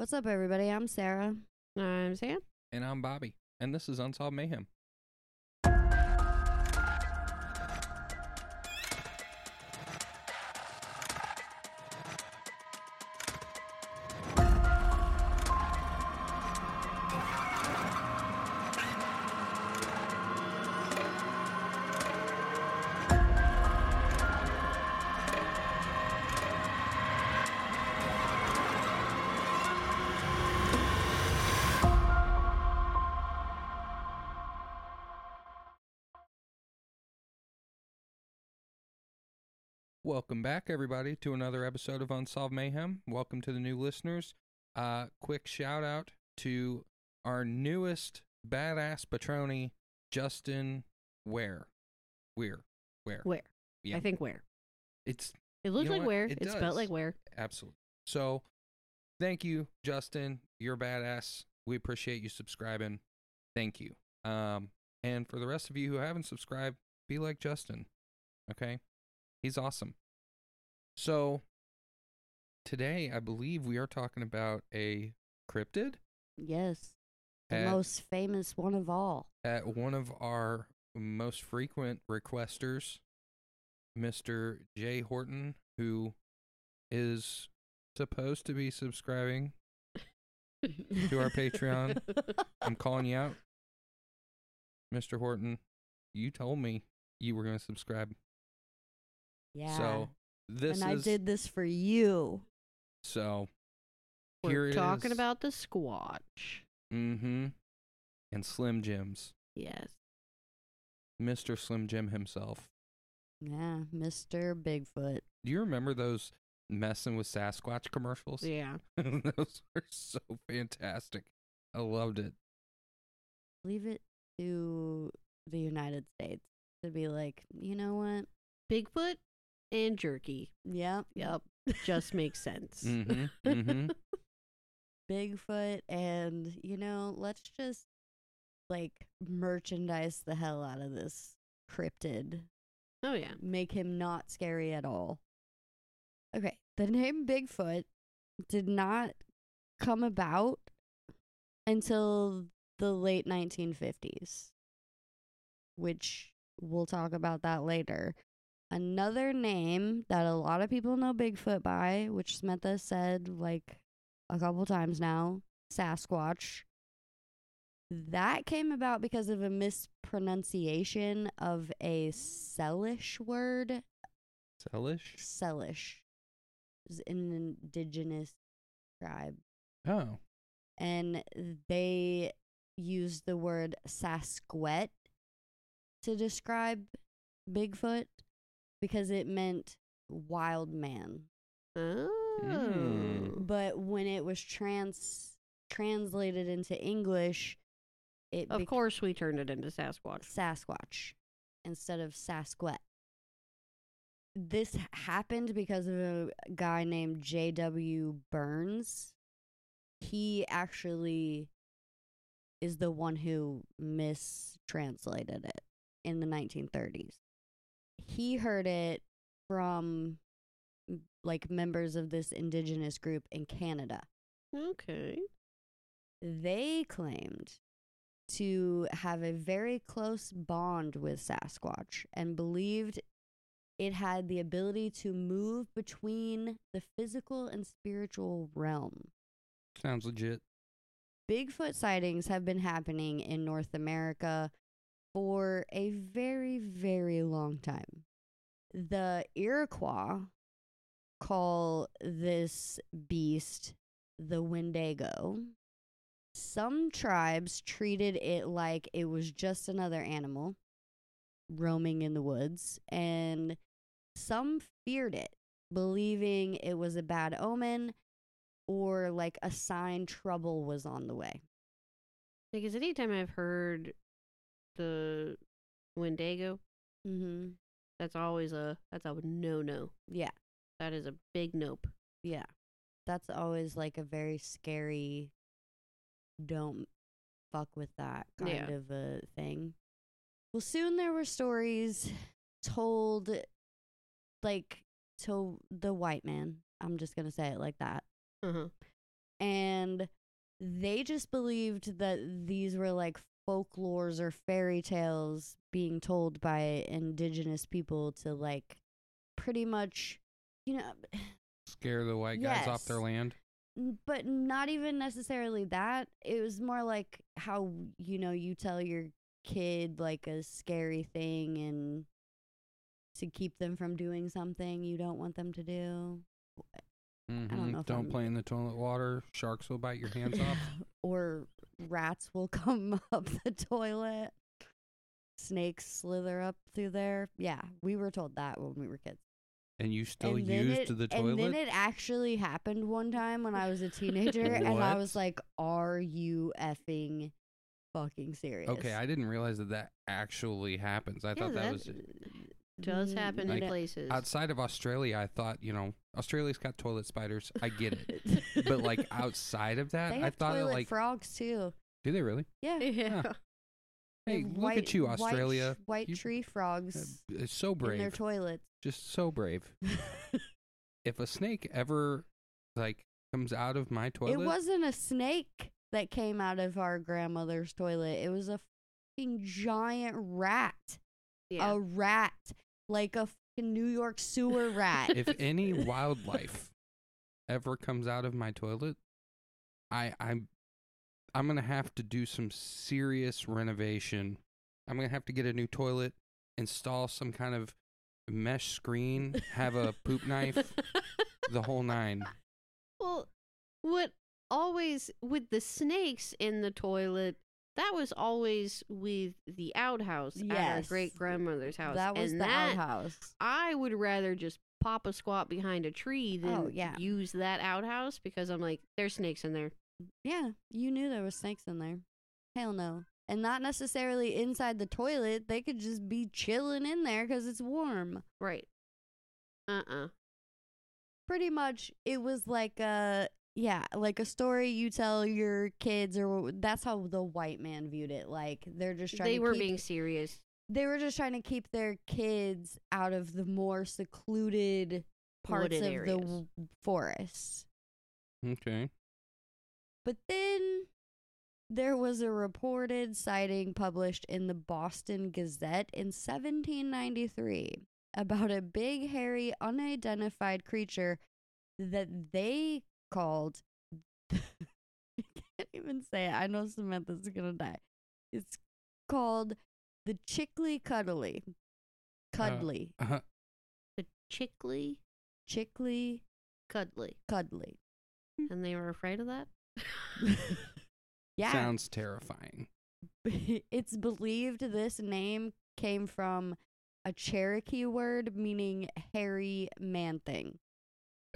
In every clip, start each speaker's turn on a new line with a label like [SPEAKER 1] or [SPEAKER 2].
[SPEAKER 1] What's up, everybody? I'm Sara.
[SPEAKER 2] I'm Sam.
[SPEAKER 3] And I'm Bobby. And this is Unsolved Mayhem. Welcome back, everybody, to another episode of Unsolved Mayhem. Welcome to the new listeners. Uh, quick shout out to our newest badass patroni, Justin Ware. Where? Where?
[SPEAKER 2] Where?
[SPEAKER 3] Yeah.
[SPEAKER 2] I think where.
[SPEAKER 3] It's
[SPEAKER 2] It looks
[SPEAKER 3] know
[SPEAKER 2] like
[SPEAKER 3] what?
[SPEAKER 2] where.
[SPEAKER 3] It
[SPEAKER 2] it's
[SPEAKER 3] does.
[SPEAKER 2] spelled like where.
[SPEAKER 3] absolutely. So, thank you, Justin. You're badass. We appreciate you subscribing. Thank you. Um, and for the rest of you who haven't subscribed, be like Justin. Okay, he's awesome. So, today I believe we are talking about a cryptid
[SPEAKER 1] Yes, the
[SPEAKER 3] at,
[SPEAKER 1] most famous one of all.
[SPEAKER 3] at one of our most frequent requesters, Mr. Jay Horton, who is supposed to be subscribing to our Patreon. I'm calling you out, Mr. Horton. You told me you were going to subscribe.
[SPEAKER 1] Yeah.
[SPEAKER 3] So this
[SPEAKER 1] and I did this for you.
[SPEAKER 3] so here
[SPEAKER 2] We're
[SPEAKER 3] it
[SPEAKER 2] talking
[SPEAKER 3] is.
[SPEAKER 2] about the Squatch.
[SPEAKER 3] mm-hmm and Slim Jims,
[SPEAKER 2] Yes.
[SPEAKER 3] Mr. Slim Jim himself.
[SPEAKER 1] Yeah, Mr. Bigfoot.
[SPEAKER 3] Do you remember those messing with Sasquatch commercials?
[SPEAKER 2] Yeah.
[SPEAKER 3] those were so fantastic. I loved it.
[SPEAKER 1] Leave it to the United States to be like, you know what?
[SPEAKER 2] Bigfoot and jerky.
[SPEAKER 1] Yep.
[SPEAKER 2] Yep. Just makes sense.
[SPEAKER 3] Mm-hmm. Mm-hmm.
[SPEAKER 1] Bigfoot and, you know, let's just like merchandise the hell out of this cryptid.
[SPEAKER 2] Oh yeah.
[SPEAKER 1] make him not scary at all. Okay, the name Bigfoot did not come about until the late 1950s, which we'll talk about that later. Another name that a lot of people know Bigfoot by, which Smetha said like a couple times now, Sasquatch. That came about because of a mispronunciation of a Salish word.
[SPEAKER 3] Sellish?
[SPEAKER 1] Salish is an indigenous tribe.
[SPEAKER 3] Oh.
[SPEAKER 1] And they used the word Sasquet to describe Bigfoot because it meant wild man.
[SPEAKER 2] Oh.
[SPEAKER 3] Mm.
[SPEAKER 1] But when it was trans translated into English, it
[SPEAKER 2] Of
[SPEAKER 1] bec-
[SPEAKER 2] course we turned it into Sasquatch.
[SPEAKER 1] Sasquatch instead of Sasquet. This happened because of a guy named J.W. Burns. He actually is the one who mistranslated it in the 1930s. He heard it from like members of this indigenous group in Canada
[SPEAKER 2] Okay.
[SPEAKER 1] they claimed to have a very close bond with Sasquatch and believed it had the ability to move between the physical and spiritual realm.
[SPEAKER 3] Sounds legit.
[SPEAKER 1] Bigfoot sightings have been happening in North America for a very, very long time. The Iroquois call this beast the Wendigo. Some tribes treated it like it was just another animal roaming in the woods, and some feared it, believing it was a bad omen or like a sign trouble was on the way.
[SPEAKER 2] Because anytime I've heard the Wendigo,
[SPEAKER 1] Mm-hmm.
[SPEAKER 2] that's always a that's a no no.
[SPEAKER 1] Yeah,
[SPEAKER 2] That is a big nope.
[SPEAKER 1] yeah. That's always like a very scary, don't fuck with that kind
[SPEAKER 2] Yeah.
[SPEAKER 1] of a thing. Well, soon there were stories told, like, to the white man. I'm just going to say it like that.
[SPEAKER 2] Uh huh.
[SPEAKER 1] and they just believed that these were like folklores or fairy tales being told by indigenous people to like pretty much you know
[SPEAKER 3] Scare the white guys off their land.
[SPEAKER 1] But not even necessarily that. It was more like how you know you tell your kid like a scary thing and to keep them from doing something you don't want them to do
[SPEAKER 3] Mhm.
[SPEAKER 1] know if
[SPEAKER 3] Don't
[SPEAKER 1] I'm-
[SPEAKER 3] play in the toilet water. Sharks will bite your hands off.
[SPEAKER 1] or rats will come up the toilet snakes slither up through there yeah we were told that when we were kids
[SPEAKER 3] And you still
[SPEAKER 1] and
[SPEAKER 3] used
[SPEAKER 1] it,
[SPEAKER 3] the toilet?
[SPEAKER 1] and then it actually happened one time when I was a teenager, and I was like, "Are you effing fucking serious?"
[SPEAKER 3] Okay, I didn't realize that that actually happens. I
[SPEAKER 2] Yeah,
[SPEAKER 3] thought that,
[SPEAKER 2] that
[SPEAKER 3] was
[SPEAKER 2] Does happen in places.
[SPEAKER 3] outside of Australia. I thought, you know, Australia's got toilet spiders. I get it. but like outside of that,
[SPEAKER 1] they
[SPEAKER 3] I
[SPEAKER 1] have
[SPEAKER 3] thought it
[SPEAKER 1] toilet
[SPEAKER 3] like,
[SPEAKER 1] frogs too.
[SPEAKER 3] do they really?
[SPEAKER 1] Yeah.
[SPEAKER 2] yeah.
[SPEAKER 3] Huh. Hey,
[SPEAKER 1] have
[SPEAKER 3] look at you,
[SPEAKER 1] white- white
[SPEAKER 3] Australia.
[SPEAKER 1] White,
[SPEAKER 3] You-
[SPEAKER 1] tree
[SPEAKER 3] Uh,
[SPEAKER 1] frogs
[SPEAKER 3] it's so brave.
[SPEAKER 1] in their
[SPEAKER 3] brave.
[SPEAKER 1] toilets.
[SPEAKER 3] Just so brave. If a snake ever like comes out of my toilet,
[SPEAKER 1] it wasn't a snake that came out of our grandmother's toilet. It was a fucking giant rat.
[SPEAKER 2] Yeah.
[SPEAKER 1] A rat, like a fucking New York sewer rat.
[SPEAKER 3] if any wildlife ever comes out of my toilet, I I'm I'm gonna have to do some serious renovation. I'm gonna have to get a new toilet, install some kind of mesh screen, have a poop knife, the whole nine.
[SPEAKER 2] Well, what always with the snakes in the toilet, that was always with the outhouse at our great grandmother's house.
[SPEAKER 1] that was
[SPEAKER 2] and
[SPEAKER 1] the
[SPEAKER 2] that,
[SPEAKER 1] outhouse.
[SPEAKER 2] I would rather just pop a squat behind a tree than
[SPEAKER 1] Oh, yeah.
[SPEAKER 2] use that outhouse because I'm like, there's snakes in there.
[SPEAKER 1] Yeah, you knew there was snakes in there. Hell no. And not necessarily inside the toilet. They could just be chilling in there because it's warm.
[SPEAKER 2] Right. Uh uh
[SPEAKER 1] Pretty much, it was like a yeah, like a story you tell your kids, or that's how the white man viewed it. Like they're just trying.
[SPEAKER 2] They
[SPEAKER 1] to
[SPEAKER 2] were
[SPEAKER 1] keep,
[SPEAKER 2] being serious.
[SPEAKER 1] They were just trying to keep their kids out of the more secluded parts
[SPEAKER 2] Wooded
[SPEAKER 1] of the w- forest.
[SPEAKER 3] Okay.
[SPEAKER 1] But then there was a reported sighting published in the Boston Gazette in 1793 about a big, hairy, unidentified creature that they called. I can't even say it. I know Samantha's gonna die. It's called the Chickley Cuddly. Cuddly.
[SPEAKER 3] uh-huh
[SPEAKER 2] The chickly,
[SPEAKER 1] Chickley
[SPEAKER 2] cuddly.
[SPEAKER 1] Cuddly.
[SPEAKER 2] And they were afraid of that?
[SPEAKER 1] yeah.
[SPEAKER 3] Sounds terrifying.
[SPEAKER 1] it's believed this name came from a Cherokee word meaning hairy man thing.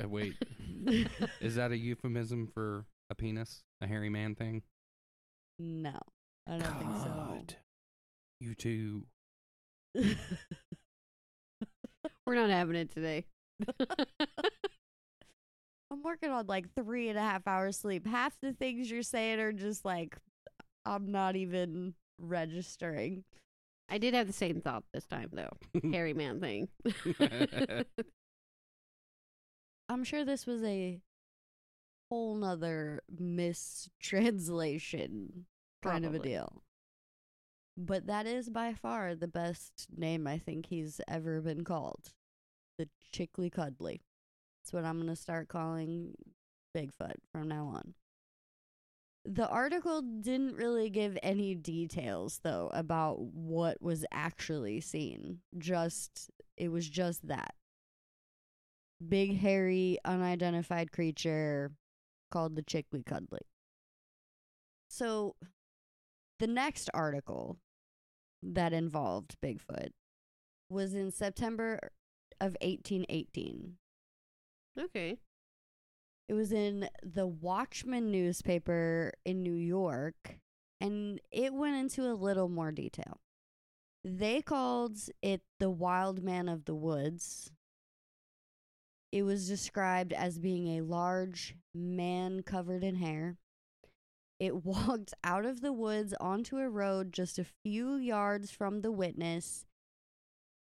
[SPEAKER 3] Uh, wait, is that a euphemism for a penis? A hairy man thing?
[SPEAKER 1] no, I don't think so.
[SPEAKER 3] God. You two.
[SPEAKER 1] think so.
[SPEAKER 2] We're not having it today.
[SPEAKER 1] I'm working on like three and a half hours sleep. Half the things you're saying are just like I'm not even registering.
[SPEAKER 2] I did have the same thought this time, though. Hairy man thing.
[SPEAKER 1] I'm sure this was a whole nother mistranslation kind of a deal. But that is by far the best name I think he's ever been called. The Chickley Cuddly. That's what I'm going to start calling Bigfoot from now on. The article didn't really give any details, though, about what was actually seen. Just, it was just that big, hairy, unidentified creature called the Chickley Cuddly. So, the next article that involved Bigfoot was in September of 1818.
[SPEAKER 2] okay.
[SPEAKER 1] It was in the Watchman newspaper in New York, and it went into a little more detail. They called it the Wild Man of the Woods. It was described as being a large man covered in hair. It walked out of the woods onto a road just a few yards from the witness,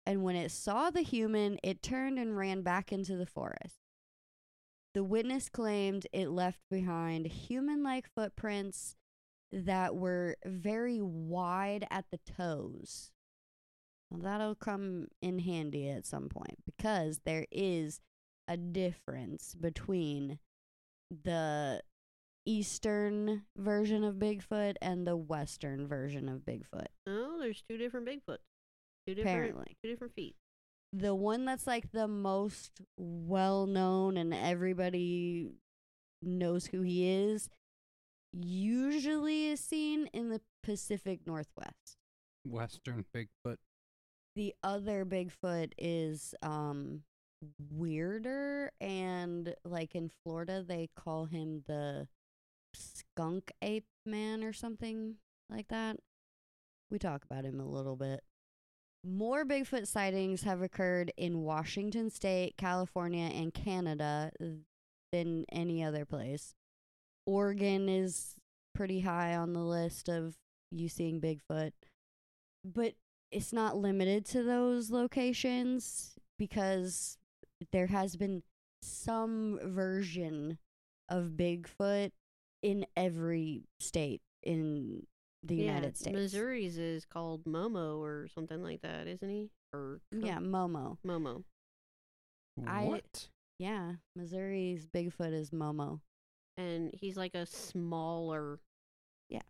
[SPEAKER 1] and when it saw the human, it turned and ran back into the forest. The witness claimed it left behind human like footprints that were very wide at the toes. Well, that'll come in handy at some point because there is a difference between the eastern version of Bigfoot and the western version of Bigfoot.
[SPEAKER 2] Oh, there's two different Bigfoots. Two different
[SPEAKER 1] Apparently.
[SPEAKER 2] two different feet.
[SPEAKER 1] the one that's like the most well known and everybody knows who he is usually is seen in the Pacific Northwest.
[SPEAKER 3] Western Bigfoot.
[SPEAKER 1] The other Bigfoot is um weirder and like in Florida they call him the skunk ape man or something like that. We talk about him a little bit. More Bigfoot sightings have occurred in Washington state, California, and Canada than any other place. Oregon is pretty high on the list of you seeing Bigfoot. But it's not limited to those locations because there has been some version of Bigfoot in every state in the
[SPEAKER 2] yeah,
[SPEAKER 1] United States.
[SPEAKER 2] Missouri's is called Momo or something like that, isn't he? Or co-
[SPEAKER 1] Yeah, Momo.
[SPEAKER 2] Momo.
[SPEAKER 1] I-
[SPEAKER 3] What?
[SPEAKER 1] Yeah, Missouri's Bigfoot is Momo.
[SPEAKER 2] And he's like a smaller
[SPEAKER 1] Yeah.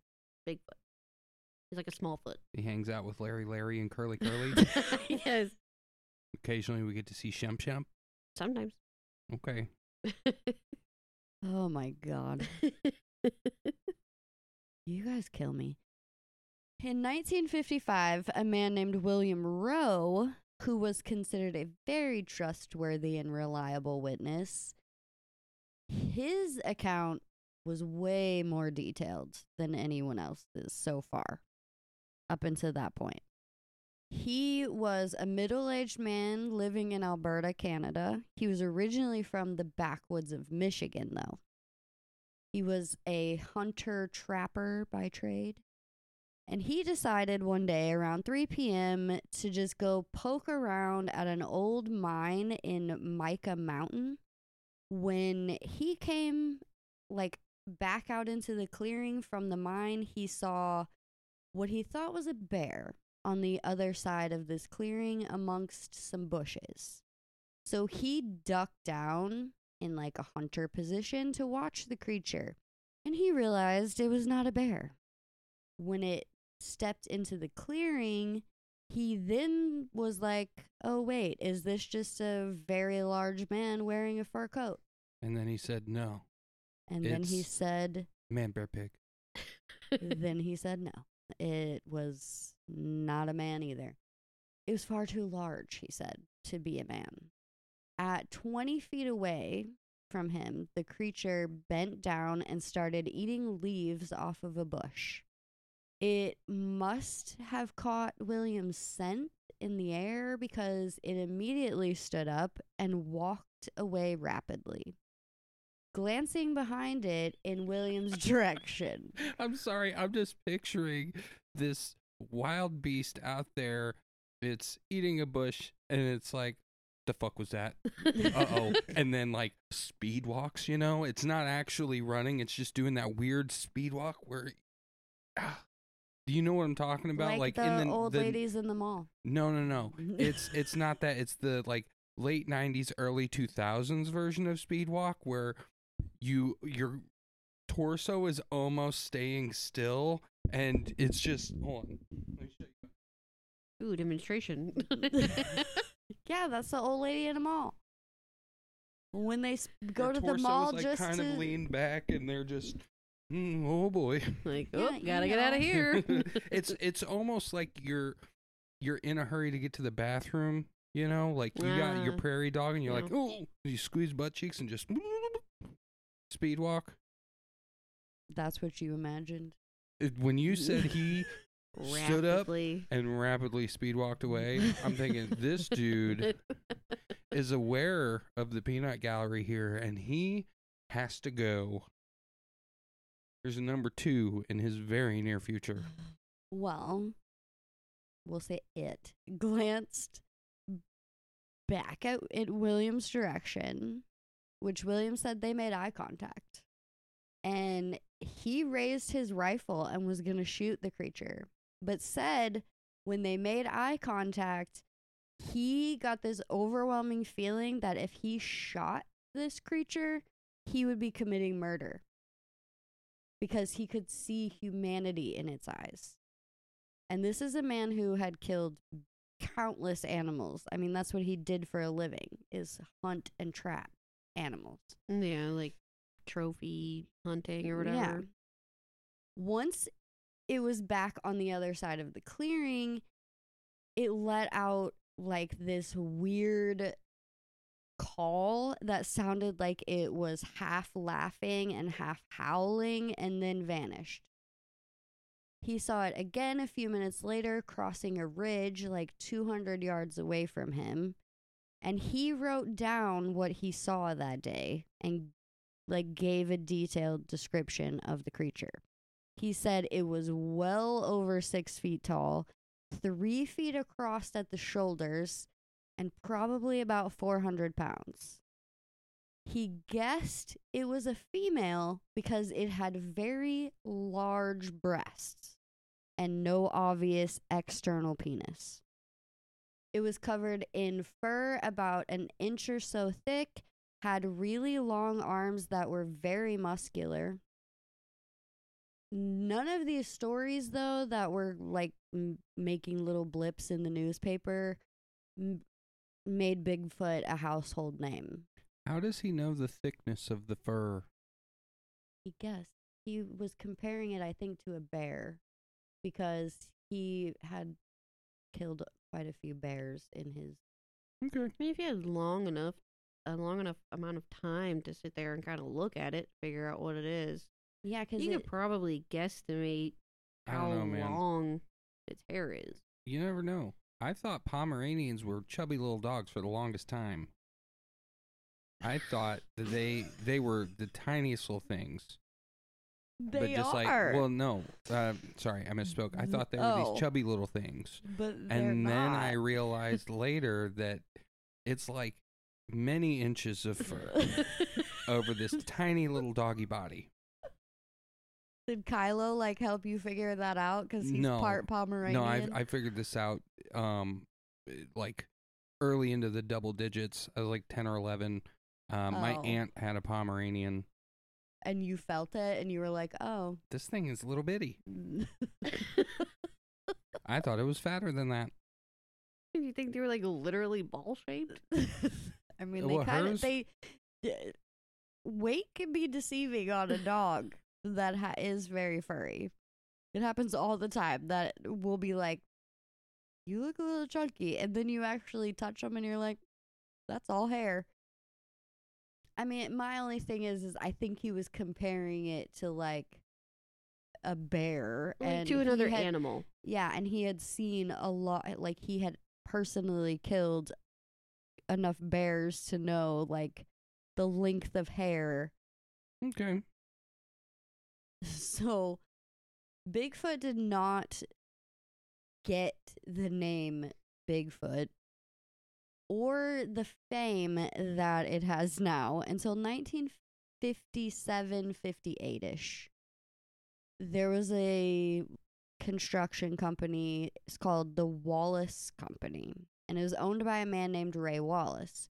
[SPEAKER 2] Bigfoot. He's like a small foot.
[SPEAKER 3] He hangs out with Larry Larry and Curly Curly.
[SPEAKER 2] yes.
[SPEAKER 3] Occasionally we get to see Shemp Shemp.
[SPEAKER 2] Sometimes.
[SPEAKER 3] Okay.
[SPEAKER 1] Oh my god. You guys kill me. In 1955, a man named William Roe, who was considered a very trustworthy and reliable witness, his account was way more detailed than anyone else's so far, up until that point. He was a middle aged man living in Alberta, Canada. He was originally from the backwoods of Michigan, though. He was a hunter trapper by trade. And he decided one day around 3 p.m. to just go poke around at an old mine in Mica Mountain. When he came, like, back out into the clearing from the mine, he saw what he thought was a bear on the other side of this clearing amongst some bushes. So he ducked down in like a hunter position to watch the creature, and he realized it was not a bear. When it stepped into the clearing, he then was like, Oh, wait, is this just a very large man wearing a fur coat?
[SPEAKER 3] And then he said no.
[SPEAKER 1] And then he said,
[SPEAKER 3] Man bear pig.
[SPEAKER 1] then he said no. It was not a man either. It was far too large, he said, to be a man. At 20 feet away from him, the creature bent down and started eating leaves off of a bush. It must have caught William's scent in the air because it immediately stood up and walked away rapidly. Glancing behind it in William's direction.
[SPEAKER 3] I'm sorry. I'm just picturing this wild beast out there. It's eating a bush, and it's like, the fuck was that? Uh oh. and then like speed walks. You know, it's not actually running. It's just doing that weird speed walk where. Ah, do you know what I'm talking about?
[SPEAKER 1] like,
[SPEAKER 3] in
[SPEAKER 1] the
[SPEAKER 3] the
[SPEAKER 1] old
[SPEAKER 3] the-
[SPEAKER 1] ladies in the mall.
[SPEAKER 3] No, no, no. It's it's not that. It's the like late '90s, early 2000s version of speed walk where you your torso is almost staying still, and it's just hold on. Let me show you.
[SPEAKER 2] Ooh, demonstration.
[SPEAKER 1] yeah, that's the old lady in the mall. When they s- go
[SPEAKER 3] Their
[SPEAKER 1] to the
[SPEAKER 3] torso
[SPEAKER 1] mall
[SPEAKER 3] is, like,
[SPEAKER 1] just
[SPEAKER 3] kind
[SPEAKER 1] to
[SPEAKER 3] of lean back, and they're just. Mm, oh boy!
[SPEAKER 2] like, oh,
[SPEAKER 1] you
[SPEAKER 2] gotta get out of here.
[SPEAKER 3] it's it's almost like you're you're in a hurry to get to the bathroom. You know, like you got your
[SPEAKER 2] Ah,
[SPEAKER 3] prairie dog, and you're like, oh, you squeeze butt cheeks and just speed walk.
[SPEAKER 1] That's what you imagined.
[SPEAKER 3] It- When you said he stood up
[SPEAKER 2] Rapidly.
[SPEAKER 3] and rapidly speed walked away, I'm thinking this dude is aware of the peanut gallery here, and he has to go. There's a number two in his very near future.
[SPEAKER 1] Well, we'll say it glanced back at, at William's direction which William said they made eye contact. And he raised his rifle and was going to shoot the creature, but said when they made eye contact, he got this overwhelming feeling that if he shot this creature, he would be committing murder because he could see humanity in its eyes. And this is a man who had killed countless animals. I mean, that's what he did for a living is hunt and trap animals.
[SPEAKER 2] Yeah, like trophy hunting or whatever.
[SPEAKER 1] Yeah. Once it was back on the other side of the clearing, it let out like this weird call that sounded like it was half laughing and half howling and then vanished. He saw it again a few minutes later, crossing a ridge like 200 yards away from him. And he wrote down what he saw that day and like gave a detailed description of the creature. He said it was well over six feet tall, three feet across at the shoulders, and probably about 400 pounds. He guessed it was a female because it had very large breasts and no obvious external penis. It was covered in fur about an inch or so thick, had really long arms that were very muscular. None of these stories, though, that were like m- making little blips in the newspaper, m- made Bigfoot a household name.
[SPEAKER 3] How does he know the thickness of the fur?
[SPEAKER 1] He guessed. He was comparing it, I think, to a bear because he had killed quite a few bears in his.
[SPEAKER 3] Okay.
[SPEAKER 2] I mean, if you had long enough, a long enough amount of time to sit there and kind of look at it, figure out what it is,
[SPEAKER 1] Yeah, because
[SPEAKER 2] you could probably guesstimate
[SPEAKER 3] I
[SPEAKER 2] how
[SPEAKER 3] don't know, man.
[SPEAKER 2] long its hair is.
[SPEAKER 3] You never know. I thought Pomeranians were chubby little dogs for the longest time. I thought that they they were the tiniest little things.
[SPEAKER 1] they
[SPEAKER 3] but just
[SPEAKER 1] are.
[SPEAKER 3] like well no. Uh, sorry, I misspoke. I thought they were
[SPEAKER 1] Oh.
[SPEAKER 3] these chubby little things.
[SPEAKER 1] but they're
[SPEAKER 3] and then. I realized later that it's like many inches of fur over this tiny little doggy body.
[SPEAKER 1] Did Kylo like help you figure that out? Because he's
[SPEAKER 3] No.
[SPEAKER 1] part Pomeranian.
[SPEAKER 3] No, I I figured this out um eh, like early into the double digits. I was like 10 or 11. Um, My
[SPEAKER 1] Oh.
[SPEAKER 3] aunt had a Pomeranian.
[SPEAKER 1] and you felt it, and you were like, "Oh."
[SPEAKER 3] This thing is a little bitty. I thought it was fatter than that.
[SPEAKER 2] Did you think they were like literally ball shaped?
[SPEAKER 1] I mean, they
[SPEAKER 3] Well,
[SPEAKER 1] kind of they d- weight can be deceiving on a dog that ha- is very furry. It happens all the time that we'll be like, "You look a little chunky," and then you actually touch them, and you're like, "That's all hair." I mean, my only thing is, is I think he was comparing it to like a bear
[SPEAKER 2] Like
[SPEAKER 1] and
[SPEAKER 2] to another
[SPEAKER 1] had,
[SPEAKER 2] animal.
[SPEAKER 1] yeah, and he had seen a lot, like he had personally killed enough bears to know like the length of hair.
[SPEAKER 3] Okay.
[SPEAKER 1] So Bigfoot did not get the name Bigfoot or the fame that it has now until 1957 58 ish. There was a construction company, it's called the Wallace Company, and it was owned by a man named Ray Wallace.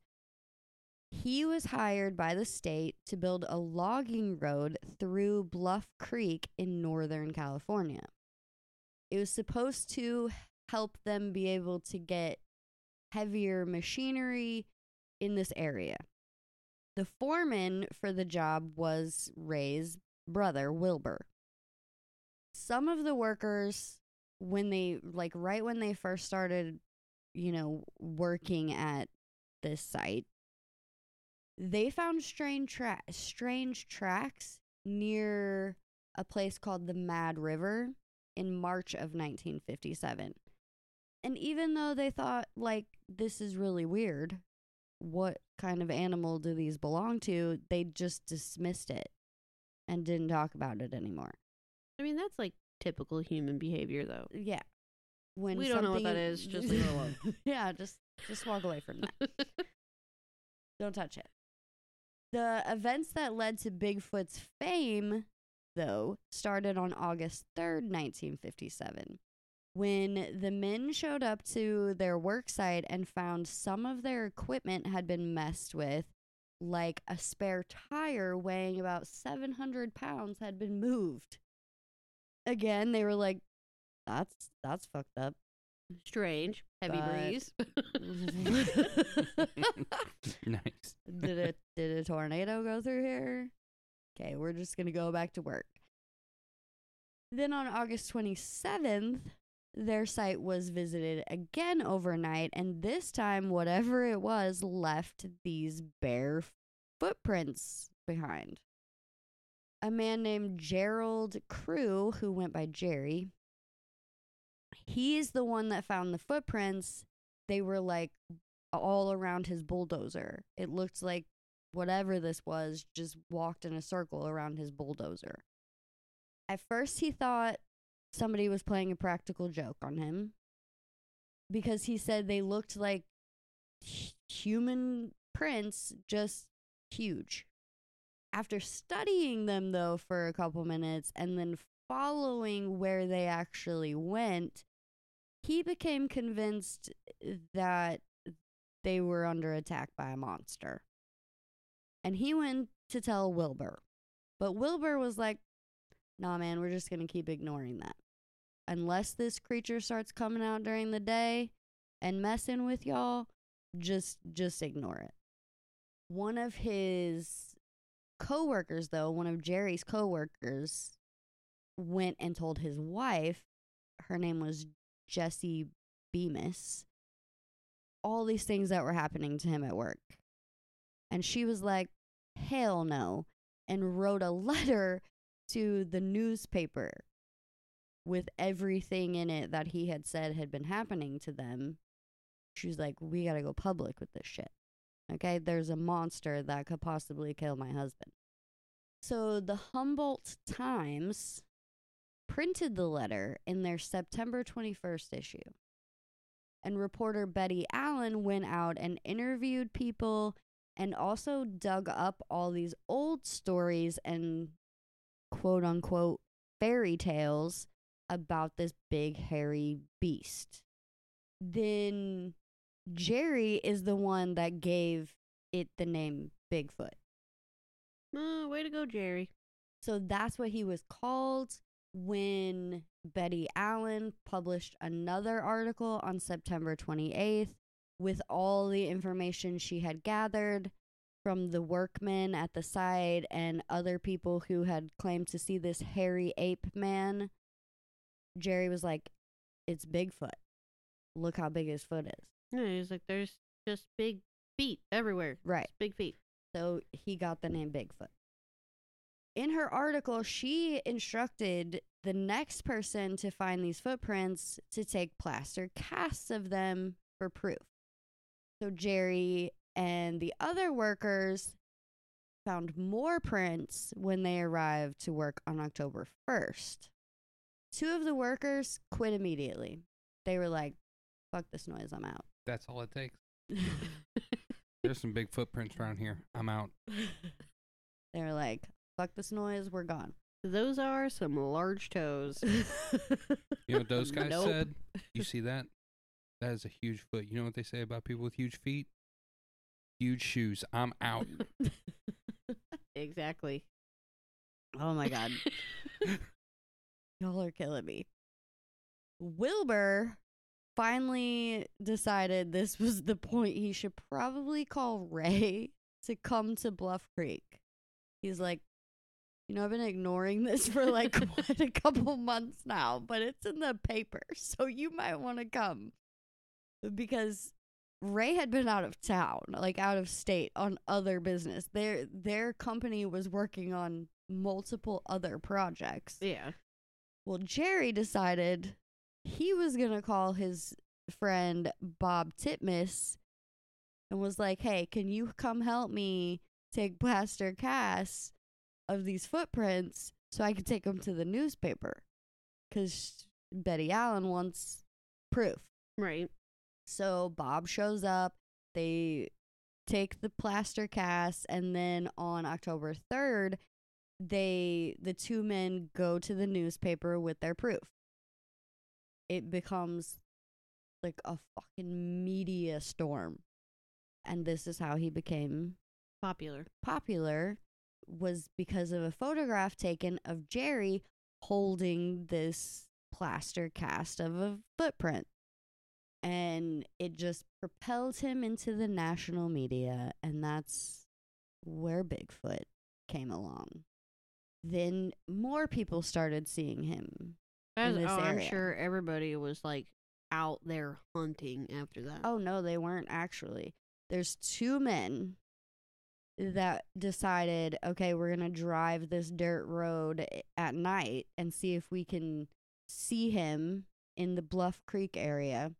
[SPEAKER 1] He was hired by the state to build a logging road through Bluff Creek in Northern California. It was supposed to help them be able to get heavier machinery in this area. The foreman for the job was Ray's brother, Wilbur. Some of the workers, when they, like, right when they first started, you know, working at this site, they found strange tra- strange tracks near a place called the Mad River in March of 1957. And even though they thought like this is really weird, what kind of animal do these belong to? They just dismissed it and didn't talk about it anymore.
[SPEAKER 2] I mean, that's like typical human behavior, though.
[SPEAKER 1] Yeah. When
[SPEAKER 2] We don't know what that is, just leave it alone.
[SPEAKER 1] yeah, just just walk away from that. Don't touch it. The events that led to Bigfoot's fame, though, started on August 3rd, 1957, when the men showed up to their work site and found some of their equipment had been messed with, like a spare tire weighing about 700 pounds had been moved. Again, they were like, that's that's fucked up.
[SPEAKER 2] Strange. Heavy
[SPEAKER 1] But-
[SPEAKER 2] breeze.
[SPEAKER 3] nice.
[SPEAKER 1] did a did a tornado go through here? Okay, we're just gonna go back to work. Then on August 27th, their site was visited again overnight, and this time, whatever it was, left these bare footprints behind. A man named Gerald Crew, who went by Jerry, he's the one that found the footprints. They were like all around his bulldozer. It looked like whatever this was just walked in a circle around his bulldozer. At first, he thought somebody was playing a practical joke on him because he said they looked like human prints, just huge. After studying them, though, for a couple minutes and then following where they actually went, he became convinced that they were under attack by a monster. And he went to tell Wilbur. But Wilbur was like, nah, man, we're just going to keep ignoring that. Unless this creature starts coming out during the day and messing with y'all, just just ignore it. One of his coworkers though, one of Jerry's coworkers went and told his wife, her name was Jessie Bemis, all these things that were happening to him at work. And she was like, hell no, and wrote a letter to the newspaper with everything in it that he had said had been happening to them. She was like, we got to go public with this shit. Okay, there's a monster that could possibly kill my husband. So the Humboldt Times printed the letter in their September 21st issue. And reporter Betty Allen went out and interviewed people and also dug up all these old stories and quote unquote fairy tales about this big hairy beast. Then Jerry is the one that gave it the name Bigfoot.
[SPEAKER 2] Uh, way to go, Jerry.
[SPEAKER 1] So that's what he was called when Betty Allen published another article on September 28th with all the information she had gathered from the workmen at the site and other people who had claimed to see this hairy ape man. Jerry was like, It's Bigfoot. Look how big his foot is.
[SPEAKER 2] No, he's like, there's just big feet everywhere.
[SPEAKER 1] Right.
[SPEAKER 2] Just big feet.
[SPEAKER 1] So he got the name Bigfoot. In her article, she instructed the next person to find these footprints to take plaster casts of them for proof. So Jerry and the other workers found more prints when they arrived to work on October 1st. Two of the workers quit immediately. They were like, fuck this noise, I'm out.
[SPEAKER 3] That's all it takes. There's some big footprints around here. I'm out.
[SPEAKER 1] they were like, fuck this noise, we're gone.
[SPEAKER 2] Those are some large toes.
[SPEAKER 3] You know what those guys
[SPEAKER 1] Nope.
[SPEAKER 3] said? You see that? That is a huge foot. You know what they say about people with huge feet? Huge shoes. I'm out.
[SPEAKER 2] exactly.
[SPEAKER 1] Oh my god. Y'all are killing me. Wilbur finally decided this was the point he should probably call Ray to come to Bluff Creek. He's like, you know, I've been ignoring this for like quite a couple months now, but it's in the paper, so you might want to come. Because Ray had been out of town, like out of state on other business. Their their company was working on multiple other projects.
[SPEAKER 2] Yeah.
[SPEAKER 1] Well, Jerry decided he was going to call his friend Bob Titmus and was like, "Hey, can you come help me take plaster casts of these footprints so I can take them to the newspaper?" Cuz Betty Allen wants proof.
[SPEAKER 2] Right.
[SPEAKER 1] So Bob shows up. They take the plaster cast, and then on October 3rd, they the two men go to the newspaper with their proof. It becomes like a fucking media storm. And this is how he became
[SPEAKER 2] Popular.
[SPEAKER 1] popular was because of a photograph taken of Jerry holding this plaster cast of a footprint. And it just propelled him into the national media, and that's where Bigfoot came along. Then more people started seeing him.
[SPEAKER 2] As,
[SPEAKER 1] this
[SPEAKER 2] oh, I'm sure everybody was like out there hunting after that.
[SPEAKER 1] Oh, no, they weren't actually. There's two men that decided, okay, we're going to drive this dirt road at night and see if we can see him in the Bluff Creek area,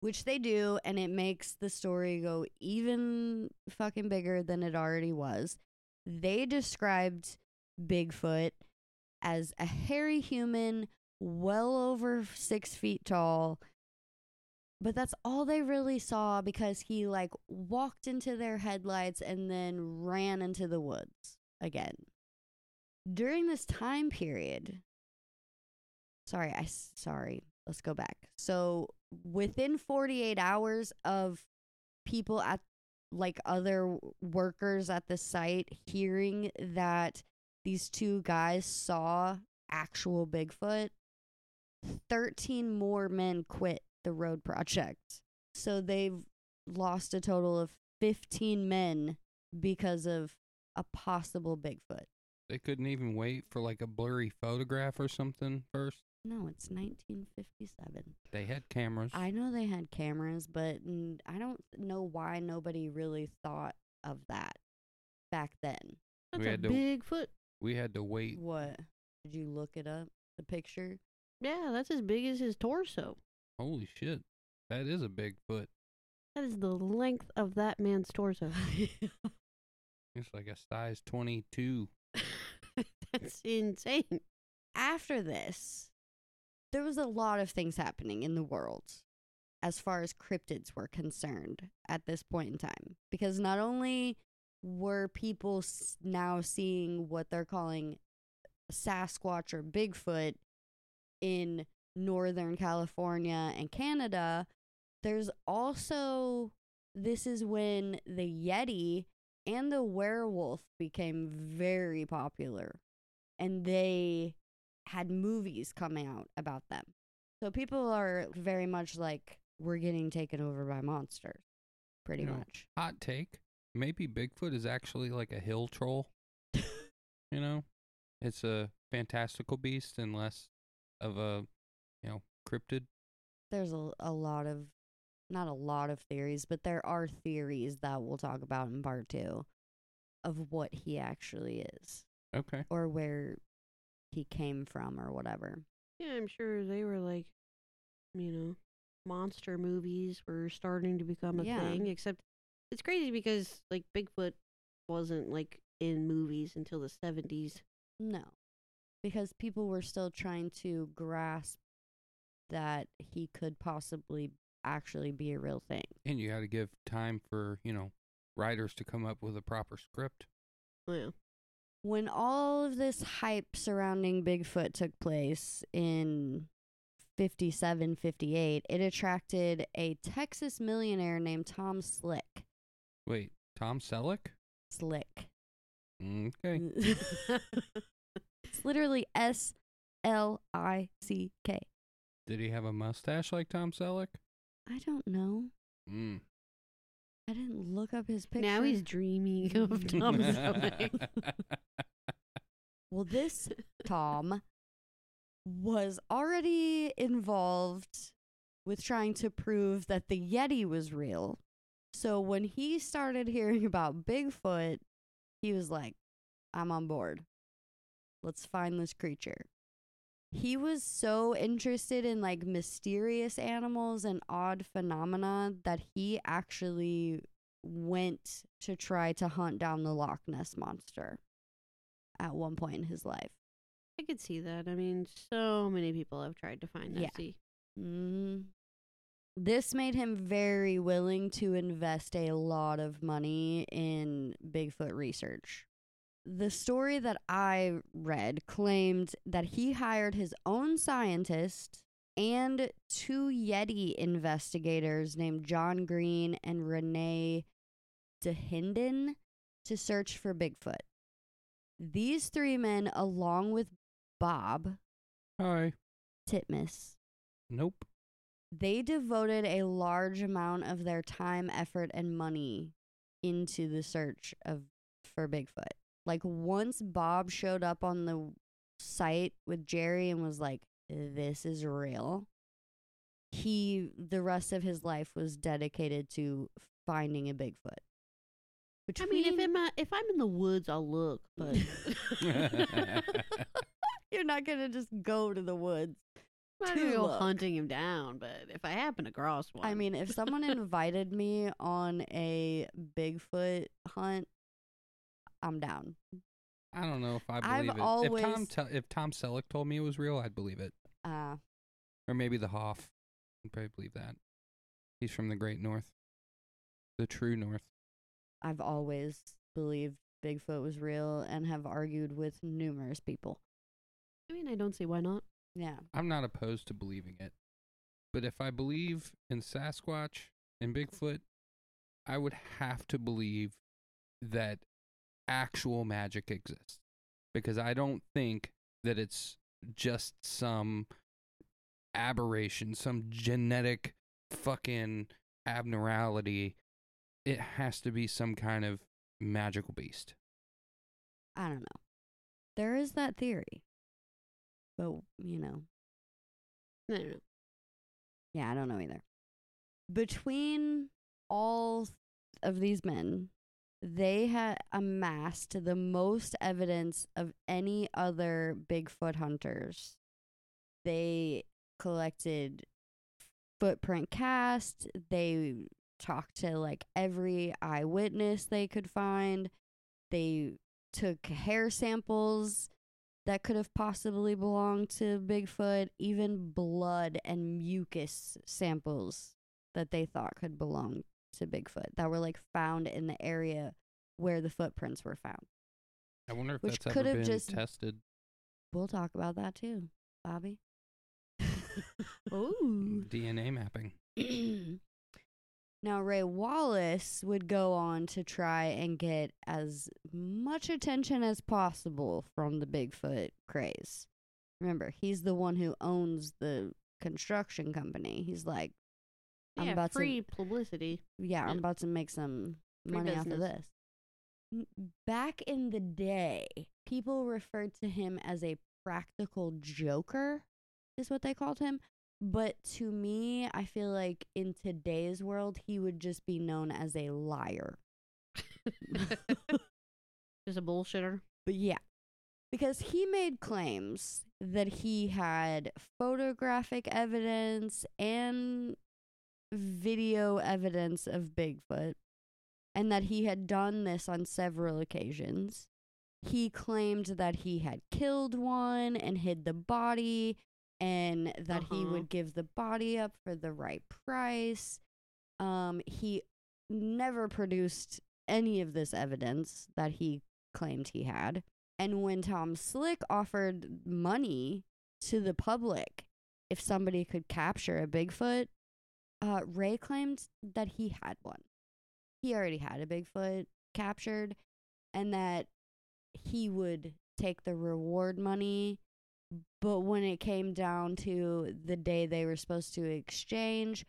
[SPEAKER 1] which they do. And it makes the story go even fucking bigger than it already was. They described Bigfoot as a hairy human, well over six feet tall, but that's all they really saw because he like walked into their headlights and then ran into the woods again. During this time period, sorry, I sorry, let's go back. So, within 48 hours of people at like other workers at the site hearing that these two guys saw actual Bigfoot, 13 more men quit the road project. So they've lost a total of 15 men because of a possible Bigfoot.
[SPEAKER 3] They couldn't even wait for like a blurry photograph or something first.
[SPEAKER 1] No, it's 1957.
[SPEAKER 3] They had cameras.
[SPEAKER 1] I know they had cameras, but I don't know why nobody really thought of that back then.
[SPEAKER 2] That's
[SPEAKER 3] we
[SPEAKER 2] a
[SPEAKER 3] had to-
[SPEAKER 2] big foot.
[SPEAKER 3] we had to wait.
[SPEAKER 1] What? Did you look it up? The picture?
[SPEAKER 2] Yeah, that's as big as his torso.
[SPEAKER 3] Holy shit. That is a big foot.
[SPEAKER 2] That is the length of that man's torso.
[SPEAKER 3] It's like a size 22.
[SPEAKER 2] that's insane.
[SPEAKER 1] after this, there was a lot of things happening in the world as far as cryptids were concerned at this point in time. Because not only were people now seeing what they're calling Sasquatch or Bigfoot in Northern California and Canada, there's also, this is when the Yeti and the werewolf became very popular and they had movies coming out about them. So people are very much like we're getting taken over by monsters, pretty
[SPEAKER 3] You know,
[SPEAKER 1] much.
[SPEAKER 3] Hot take. Maybe Bigfoot is actually like a hill troll. you know? It's a fantastical beast and less of a, you know, cryptid.
[SPEAKER 1] There's a, a lot of not a lot of theories, but there are theories that we'll talk about in part 2 of what he actually is
[SPEAKER 3] Okay.
[SPEAKER 1] or where he came from or whatever.
[SPEAKER 2] Yeah, I'm sure they were like, you know, monster movies were starting to become a
[SPEAKER 1] Yeah.
[SPEAKER 2] thing. Except it's crazy because like Bigfoot wasn't like in movies until the 70s.
[SPEAKER 1] No. Because people were still trying to grasp that he could possibly actually be a real thing.
[SPEAKER 3] And you got to give time for, you know, writers to come up with a proper script.
[SPEAKER 2] Yeah.
[SPEAKER 1] When all of this hype surrounding Bigfoot took place in 57, 58, it attracted a Texas millionaire named Tom Slick.
[SPEAKER 3] Wait, Tom Selleck?
[SPEAKER 1] Slick.
[SPEAKER 3] Okay.
[SPEAKER 1] it's literally S L I C K.
[SPEAKER 3] Did he have a mustache like Tom Selleck?
[SPEAKER 1] I don't know.
[SPEAKER 3] Mm.
[SPEAKER 1] I didn't look up his picture.
[SPEAKER 2] now he's dreaming of Tom Selleck.
[SPEAKER 1] Well, this Tom was already involved with trying to prove that the Yeti was real. So when he started hearing about Bigfoot, he was like, I'm on board. Let's find this creature. He was so interested in like mysterious animals and odd phenomena that he actually went to try to hunt down the Loch Ness monster at one point in his life.
[SPEAKER 2] I could see that. I mean, so many people have tried to find that
[SPEAKER 1] Yeah.
[SPEAKER 2] sea.
[SPEAKER 1] Mm. This made him very willing to invest a lot of money in Bigfoot research. The story that I read claimed that he hired his own scientist and two Yeti investigators named John Green and Renee Dahinden to search for Bigfoot. These three men, along with Bob
[SPEAKER 3] Hi.
[SPEAKER 1] Titmus,
[SPEAKER 3] Nope.
[SPEAKER 1] they devoted a large amount of their time, effort, and money into the search of for Bigfoot. Like once Bob showed up on the site with Jerry and was like, "This is real," he the rest of his life was dedicated to finding a Bigfoot.
[SPEAKER 2] I mean, if
[SPEAKER 1] Between-
[SPEAKER 2] I'm if I'm in the woods, I'll look. But
[SPEAKER 1] you're not gonna just go to the woods.
[SPEAKER 2] I'm
[SPEAKER 1] to
[SPEAKER 2] go
[SPEAKER 1] look.
[SPEAKER 2] hunting him down. But if I happen across one,
[SPEAKER 1] I mean, if someone invited me on a Bigfoot hunt, I'm down.
[SPEAKER 3] I don't know if I
[SPEAKER 1] I've
[SPEAKER 3] believe it. If Tom
[SPEAKER 1] always-
[SPEAKER 3] te- if Tom Selleck told me it was real, I'd believe it.
[SPEAKER 1] Uh,
[SPEAKER 3] Or maybe the Hoff. I'd probably believe that. He's from the Great North. The true North.
[SPEAKER 1] I've always believed Bigfoot was real and have argued with numerous people.
[SPEAKER 2] I mean, I don't see why not.
[SPEAKER 1] Yeah.
[SPEAKER 3] I'm not opposed to believing it. But if I believe in Sasquatch and Bigfoot, I would have to believe that actual magic exists. Because I don't think that it's just some aberration, some genetic fucking abnormality. It has to be some kind of magical beast.
[SPEAKER 1] I don't know. There is that theory. But, you know,
[SPEAKER 2] No, no, no.
[SPEAKER 1] yeah, I don't know either. Between all of these men, they had amassed the most evidence of any other Bigfoot hunters. They collected footprint cast, they talked to like every eyewitness they could find. They took hair samples that could have possibly belonged to Bigfoot, even blood and mucus samples that they thought could belong to Bigfoot that were like found in the area where the footprints were found.
[SPEAKER 3] I wonder if
[SPEAKER 1] Which
[SPEAKER 3] that's
[SPEAKER 1] could
[SPEAKER 3] ever
[SPEAKER 1] have
[SPEAKER 3] been
[SPEAKER 1] just-
[SPEAKER 3] tested.
[SPEAKER 1] We'll talk about that too, Bobby.
[SPEAKER 2] Ooh.
[SPEAKER 3] DNA mapping.
[SPEAKER 1] now, Ray Wallace would go on to try and get as much attention as possible from the Bigfoot craze. Remember, he's the one who owns the construction company. He's like, I'm
[SPEAKER 2] yeah,
[SPEAKER 1] about to-
[SPEAKER 2] free publicity.
[SPEAKER 1] yeah, I'm about to make some
[SPEAKER 2] Free
[SPEAKER 1] money off of this. Back in the day, people referred to him as a practical joker, is what they called him. But to me, I feel like in today's world, he would just be known as a liar.
[SPEAKER 2] Just a bullshitter.
[SPEAKER 1] But yeah, because he made claims that he had photographic evidence and video evidence of Bigfoot and that he had done this on several occasions. He claimed that he had killed one and hid the body and that he
[SPEAKER 2] Uh-huh.
[SPEAKER 1] would give the body up for the right price. Um he never produced any of this evidence that he claimed he had. And when Tom Slick offered money to the public if somebody could capture a Bigfoot, uh, Ray claimed that he had one. He already had a Bigfoot captured, and that he would take the reward money. But when it came down to the day they were supposed to exchange,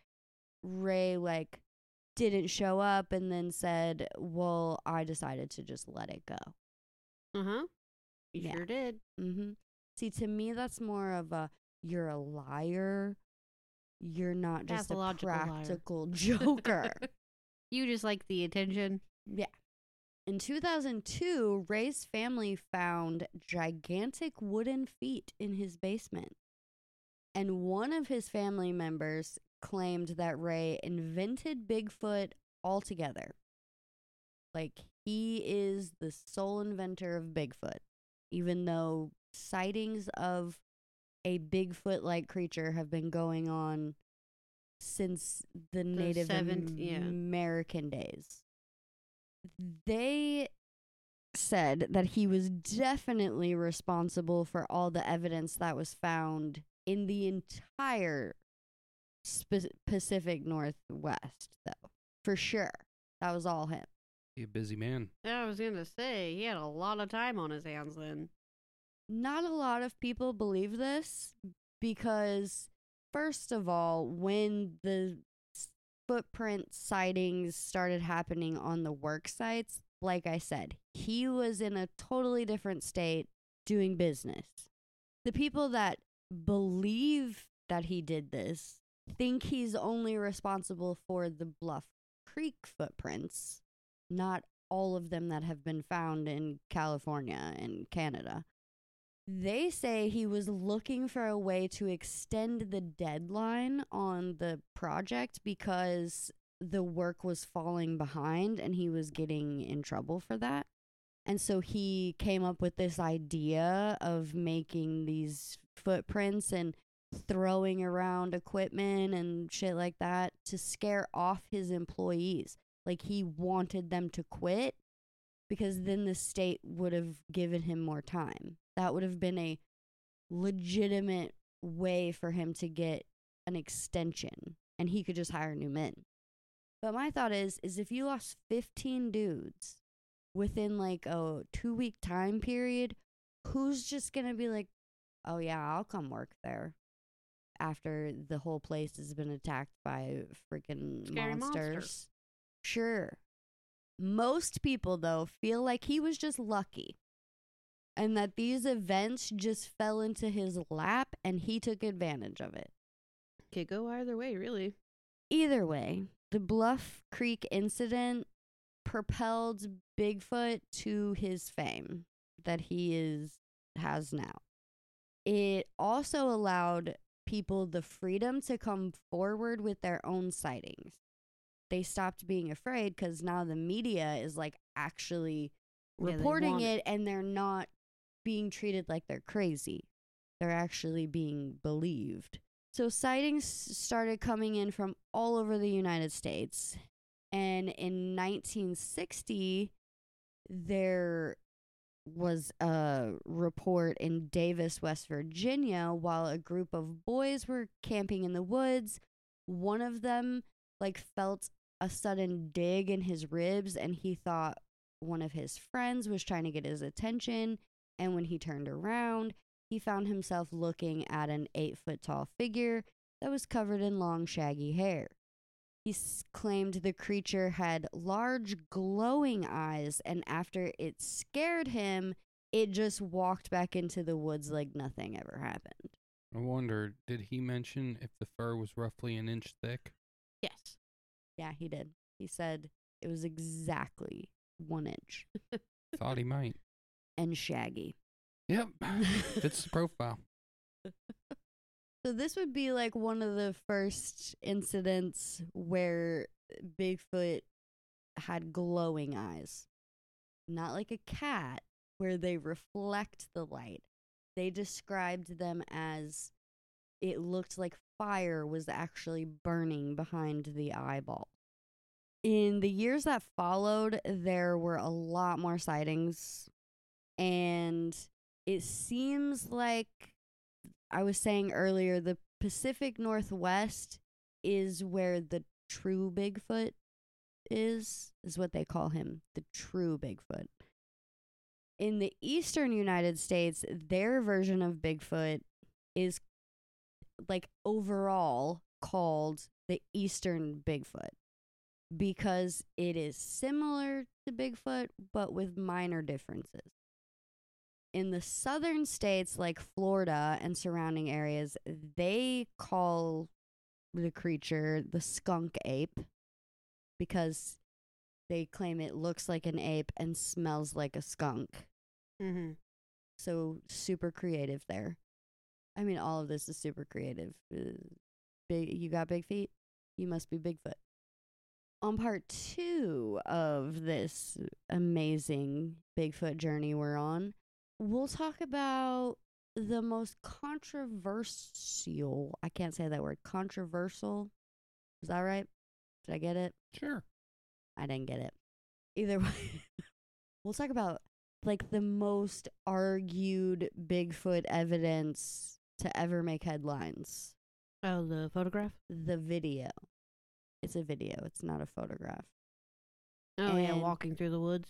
[SPEAKER 1] Ray like didn't show up and then said, "Well, I decided to just let it go."
[SPEAKER 2] Uh huh. You
[SPEAKER 1] Yeah.
[SPEAKER 2] sure did.
[SPEAKER 1] Mm-hmm. See, to me, that's more of a you're a liar. You're not just a
[SPEAKER 2] liar.
[SPEAKER 1] practical joker.
[SPEAKER 2] You just like the attention.
[SPEAKER 1] yeah. In 2002, Ray's family found gigantic wooden feet in his basement. And one of his family members claimed that Ray invented Bigfoot altogether. Like, he is the sole inventor of Bigfoot, even though sightings of a Bigfoot like creature have been going on since the, Native
[SPEAKER 2] seventh- yeah.
[SPEAKER 1] American days. They said that he was definitely responsible for all the evidence that was found in the entire spe- Pacific Northwest, though. For sure. That was all him.
[SPEAKER 3] He a busy man.
[SPEAKER 2] Yeah, I was gonna say he had a lot of time on his hands then.
[SPEAKER 1] Not a lot of people believe this because, first of all, when the footprint sightings started happening on the work sites, like I said, he was in a totally different state doing business. The people that believe that he did this think he's only responsible for the Bluff Creek footprints, not all of them that have been found in California and Canada. They say he was looking for a way to extend the deadline on the project because the work was falling behind and he was getting in trouble for that. And so he came up with this idea of making these footprints and throwing around equipment and shit like that to scare off his employees. Like he wanted them to quit because then the state would have given him more time. That would have been a legitimate way for him to get an extension and he could just hire new men. But my thought is is if you lost 15 dudes within like a 2 week time period, who's just going to be like, "Oh yeah, I'll come work there." After the whole place has been attacked by freaking
[SPEAKER 2] Scary
[SPEAKER 1] monsters. Sure. Most people, though, feel like he was just lucky and that these events just fell into his lap and he took advantage of it.
[SPEAKER 2] Could go either way, really.
[SPEAKER 1] Either way, the Bluff Creek incident propelled Bigfoot to his fame that he is has now. It also allowed people the freedom to come forward with their own sightings. They stopped being afraid cuz now the media is like actually
[SPEAKER 2] Yeah,
[SPEAKER 1] reporting it and they're not being treated like they're crazy. They're actually being believed. So sightings started coming in from all over the United States. And in 1960, there was a report in Davis, West Virginia, while a group of boys were camping in the woods. One of them like felt a sudden dig in his ribs and he thought one of his friends was trying to get his attention. And when he turned around, he found himself looking at an eight foot tall figure that was covered in long, shaggy hair. He s- claimed the creature had large, glowing eyes, and after it scared him, it just walked back into the woods like nothing ever happened.
[SPEAKER 3] I wonder, did he mention if the fur was roughly an inch thick?
[SPEAKER 2] Yes.
[SPEAKER 1] Yeah, he did. He said it was exactly one inch
[SPEAKER 3] Thought he might.
[SPEAKER 1] And shaggy.
[SPEAKER 3] Yep. Fits the profile.
[SPEAKER 1] So this would be like one of the first incidents where Bigfoot had glowing eyes. Not like a cat where they reflect the light. They described them as it looked like fire was actually burning behind the eyeball. In the years that followed, there were a lot more sightings and it seems like I was saying earlier, the Pacific Northwest is where the true Bigfoot is, is what they call him, the true Bigfoot. In the eastern United States, their version of Bigfoot is like overall called the eastern Bigfoot because it is similar to Bigfoot but with minor differences in the southern states like Florida and surrounding areas, they call the creature the skunk ape because they claim it looks like an ape and smells like a skunk.
[SPEAKER 2] Mm-hmm.
[SPEAKER 1] So super creative there. I mean, all of this is super creative. Uh, big, you got big feet. You must be Bigfoot. On part two of this amazing Bigfoot journey we're on, we'll talk about the most controversial. I can't say that word. Controversial Is that right? Did I get it?
[SPEAKER 3] Sure.
[SPEAKER 1] I didn't get it. Either way, we'll talk about like the most argued Bigfoot evidence to ever make headlines.
[SPEAKER 2] Oh, the photograph.
[SPEAKER 1] The video. It's a video. It's not a photograph.
[SPEAKER 2] Oh yeah, walking through the woods.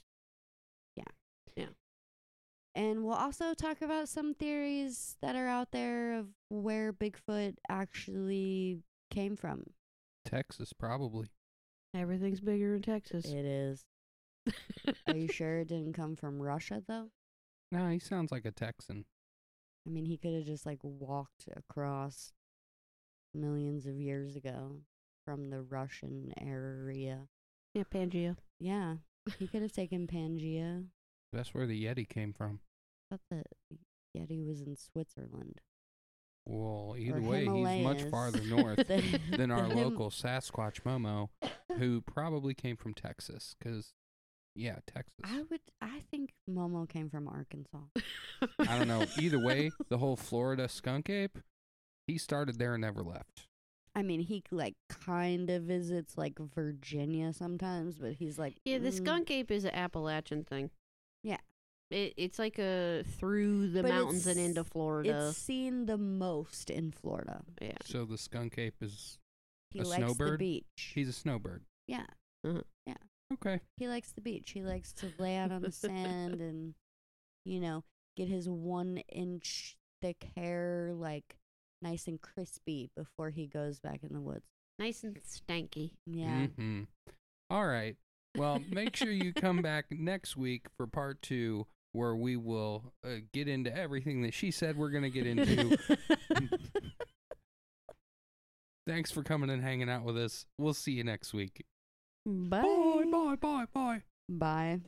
[SPEAKER 1] And we'll also talk about some theories that are out there of where Bigfoot actually came from.
[SPEAKER 3] Texas, probably.
[SPEAKER 2] Everything's bigger in Texas.
[SPEAKER 1] It is. Are you sure it didn't come from Russia though?
[SPEAKER 3] No, he sounds like a Texan.
[SPEAKER 1] I mean, he could have just like walked across millions of years ago from the Russian area.
[SPEAKER 2] yeah, Pangea.
[SPEAKER 1] Yeah, he could have taken Pangea.
[SPEAKER 3] That's where the Yeti came from.
[SPEAKER 1] I thought the Yeti was in Switzerland.
[SPEAKER 3] Well, either
[SPEAKER 1] Or
[SPEAKER 3] way, he's much farther north
[SPEAKER 1] Than-
[SPEAKER 3] than our
[SPEAKER 1] than
[SPEAKER 3] local Sasquatch Momo, who probably came from Texas. Because, yeah, Texas.
[SPEAKER 1] I would. I think Momo came from Arkansas.
[SPEAKER 3] I don't know. Either way, the whole Florida skunk ape, he started there and never left.
[SPEAKER 1] I mean, he like kind of visits like Virginia sometimes, but he's like
[SPEAKER 2] Yeah, the
[SPEAKER 1] mm,
[SPEAKER 2] skunk ape is an Appalachian thing.
[SPEAKER 1] Yeah.
[SPEAKER 2] It, it's like a through the
[SPEAKER 1] But
[SPEAKER 2] mountains and
[SPEAKER 1] it's-
[SPEAKER 2] into Florida.
[SPEAKER 1] It's seen the most in Florida.
[SPEAKER 2] yeah.
[SPEAKER 3] So the skunk ape is,
[SPEAKER 1] He
[SPEAKER 3] A
[SPEAKER 1] likes the
[SPEAKER 3] snowbird?
[SPEAKER 1] beach.
[SPEAKER 3] he's a snowbird.
[SPEAKER 1] yeah, Yeah.
[SPEAKER 3] Okay.
[SPEAKER 1] he likes the beach. He likes to lay out on the sand and, you know, get his one inch thick hair like nice and crispy before he goes back in the woods.
[SPEAKER 2] Nice and stanky.
[SPEAKER 1] Yeah.
[SPEAKER 3] hmm All right. Well, make sure you come back next week for part two, where we will uh, get into everything that she said we're going to get into. Thanks for coming and hanging out with us. We'll see you next week.
[SPEAKER 2] Bye.
[SPEAKER 3] Bye, bye, bye, bye.
[SPEAKER 1] Bye.